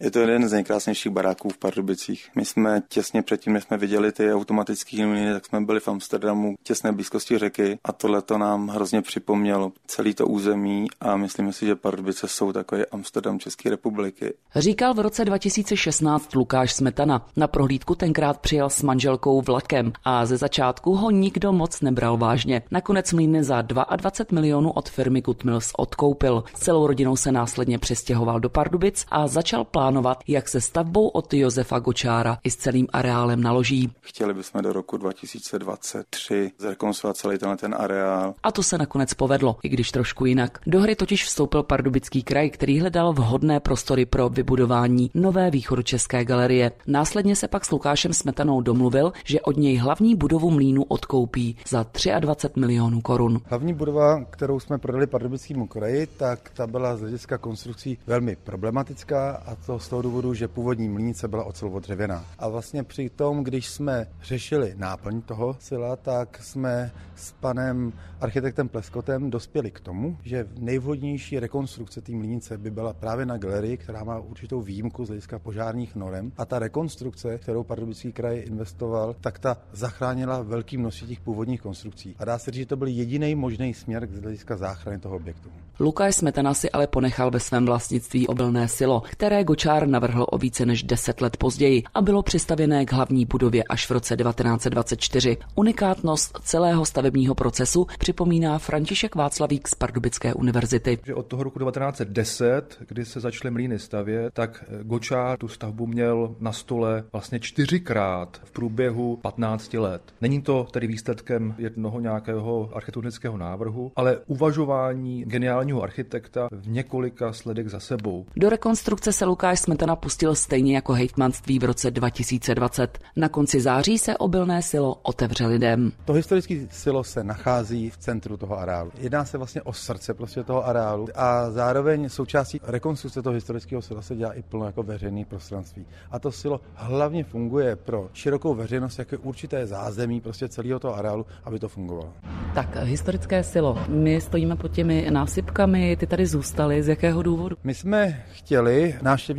Je to jeden z nejkrásnějších baráků v Pardubicích. My jsme těsně předtím, než jsme viděli ty automatické mlýny, tak jsme byli v Amsterdamu, těsné blízkosti řeky a tohle to nám hrozně připomnělo celý to území a myslíme si, že Pardubice jsou takový Amsterdam České republiky. Říkal v roce 2016 Lukáš Smetana. Na prohlídku tenkrát přijel s manželkou vlakem a ze začátku ho nikdo moc nebral vážně. Nakonec mlýny za 22 milionů od firmy Kutmils odkoupil. Celou rodinou se následně přestěhoval do Pardubic a začal plánovat, jak se stavbou od Josefa Gočára i s celým areálem naloží. Chtěli bychom do roku 2023 zrekonstruovat celý tenhle ten areál. A to se nakonec povedlo, i když trošku jinak. Do hry totiž vstoupil Pardubický kraj, který hledal vhodné prostory pro vybudování nové východočeské galerie. Následně se pak s Lukášem Smetanou domluvil, že od něj hlavní budovu mlínu odkoupí za 23 milionů korun. Hlavní budova, kterou jsme prodali Pardubickému kraji, tak ta byla z hlediska konstrukcí velmi problematická a to z toho důvodu, že původní mlínice byla ocelovo-dřevěná. A vlastně při tom, když jsme řešili náplň toho sila, tak jsme s panem architektem Pleskotem dospěli k tomu, že nejvhodnější rekonstrukce té mlínice by byla právě na galerii, která má určitou výjimku z hlediska požárních norem. A ta rekonstrukce, kterou Pardubický kraj investoval, tak ta zachránila velký množství těch původních konstrukcí. A dá se říct, že to byl jediný možný směr z hlediska záchrany toho objektu. Lukáš Smetana si ale ponechal ve svém vlastnictví obilné silo, které Gočár navrhl o více než 10 let později a bylo přistavěné k hlavní budově až v roce 1924. Unikátnost celého stavebního procesu připomíná František Václavík z Pardubické univerzity. Že od toho roku 1910, kdy se začaly mlýny stavět, tak Gočár tu stavbu měl na stole vlastně čtyřikrát v průběhu 15 let. Není to tedy výsledkem jednoho nějakého architektonického návrhu, ale uvažování geniálního architekta v několika sledech za sebou. Do rekonstrukce se Lukáš Smetana pustil stejně jako hejtmanství v roce 2020. Na konci září se obilné silo otevře lidem. To historické silo se nachází v centru toho areálu. Jedná se vlastně o srdce prostě toho areálu a zároveň součástí rekonstrukce toho historického sila se dělá i plno jako veřejný prostranství. A to silo hlavně funguje pro širokou veřejnost jako určité zázemí prostě celého toho areálu, aby to fungovalo. Tak, historické silo. My stojíme pod těmi násypkami, ty tady zůstaly. Z jakého důvodu? My jsme chtěli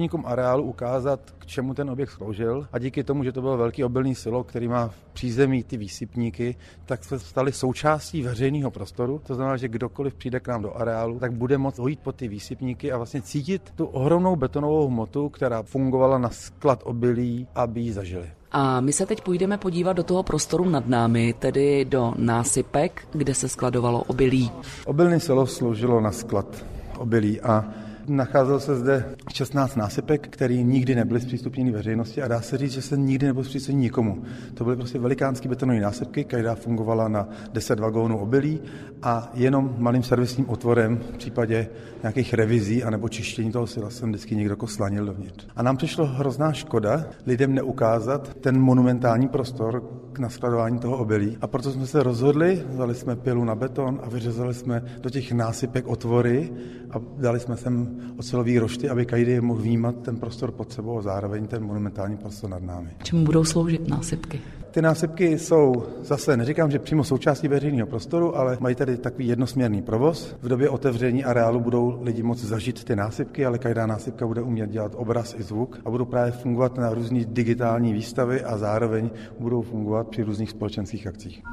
návštěvníkům areálu ukázat, k čemu ten objekt sloužil a díky tomu, že to bylo velký obilný silo, který má v přízemí ty výsypníky, tak jsme stali součástí veřejného prostoru. To znamená, že kdokoliv přijde k nám do areálu, tak bude moct dojít po ty výsypníky a vlastně cítit tu ohromnou betonovou hmotu, která fungovala na sklad obilí, aby ji zažili. A my se teď půjdeme podívat do toho prostoru nad námi, tedy do násypek, kde se skladovalo obilí. Obilné selo sloužilo na sklad obilí a Nacházel se zde 16 násypek, které nikdy nebyly zpřístupněny veřejnosti a dá se říct, že se nikdy nebyly zpřístupněny nikomu. To byly prostě velikánské betonové násypky, každá fungovala na 10 vagónů obilí a jenom malým servisním otvorem v případě nějakých revizí anebo čištění toho sila jsem vždycky někdo koslanil dovnitř. A nám přišlo hrozná škoda lidem neukázat ten monumentální prostor k naskladování toho obilí. A proto jsme se rozhodli, vzali jsme pilu na beton a vyřezali jsme do těch násypek otvory a dali jsme sem ocelový rošty, aby každý mohl vnímat ten prostor pod sebou a zároveň ten monumentální prostor nad námi. Čemu budou sloužit násypky? Ty násypky jsou zase, neříkám, že přímo součástí veřejného prostoru, ale mají tady takový jednosměrný provoz. V době otevření areálu budou lidi moci zažít ty násypky, ale každá násypka bude umět dělat obraz i zvuk a budou právě fungovat na různé digitální výstavy a zároveň budou fungovat při různých společenských akcích.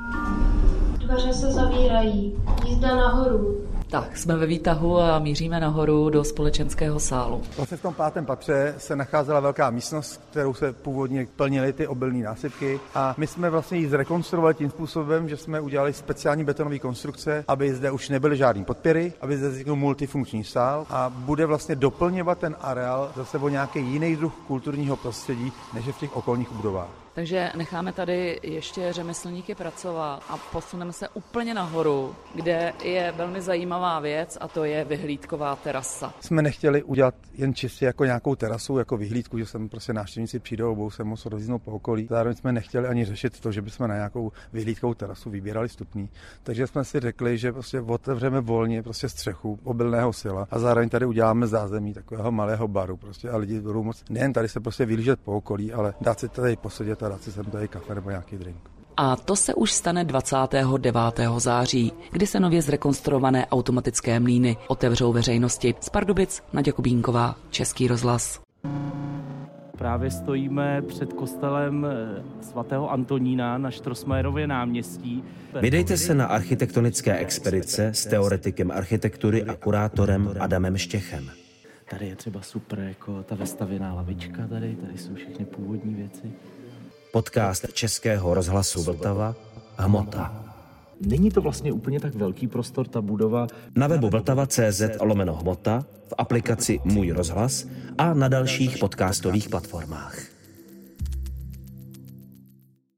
Dveře se zavírají. Jízda nahoru. Tak, jsme ve výtahu a míříme nahoru do společenského sálu. Vlastně v tom pátém patře se nacházela velká místnost, kterou se původně plnily ty obilné násypky a my jsme vlastně ji zrekonstruovali tím způsobem, že jsme udělali speciální betonové konstrukce, aby zde už nebyly žádný podpěry, aby zde vznikl multifunkční sál a bude vlastně doplňovat ten areál zase o nějaký jiný druh kulturního prostředí, než je v těch okolních budovách. Takže necháme tady ještě řemeslníky pracovat a posuneme se úplně nahoru, kde je velmi zajímavá věc a to je vyhlídková terasa. Jsme nechtěli udělat jen čistě jako nějakou terasu, jako vyhlídku, že sem prostě návštěvníci přijdou, budou se moc rozlíznout po okolí. Zároveň jsme nechtěli ani řešit to, že bychom na nějakou vyhlídkovou terasu vybírali stupní. Takže jsme si řekli, že prostě otevřeme volně prostě střechu obilného sila a zároveň tady uděláme zázemí takového malého baru prostě a lidi budou moc nejen tady se prostě vylížet po okolí, ale dát si tady posedět a dát si sem tady kafe nebo nějaký drink. A to se už stane 29. září, kdy se nově zrekonstruované automatické mlýny otevřou veřejnosti. Z Pardubic Naděja Kubínková, Český rozhlas. Právě stojíme před kostelem eh, svatého Antonína na Štrosmajerově náměstí. Vydejte se na architektonické expedice s teoretikem architektury a kurátorem Adamem Štěchem. Tady je třeba super, jako ta vestavěná lavička tady, tady jsou všechny původní věci. Podcast Českého rozhlasu Vltava Hmota. Není to vlastně úplně tak velký prostor, ta budova. Na webu vltava.cz lomeno hmota, v aplikaci Můj rozhlas a na dalších podcastových platformách.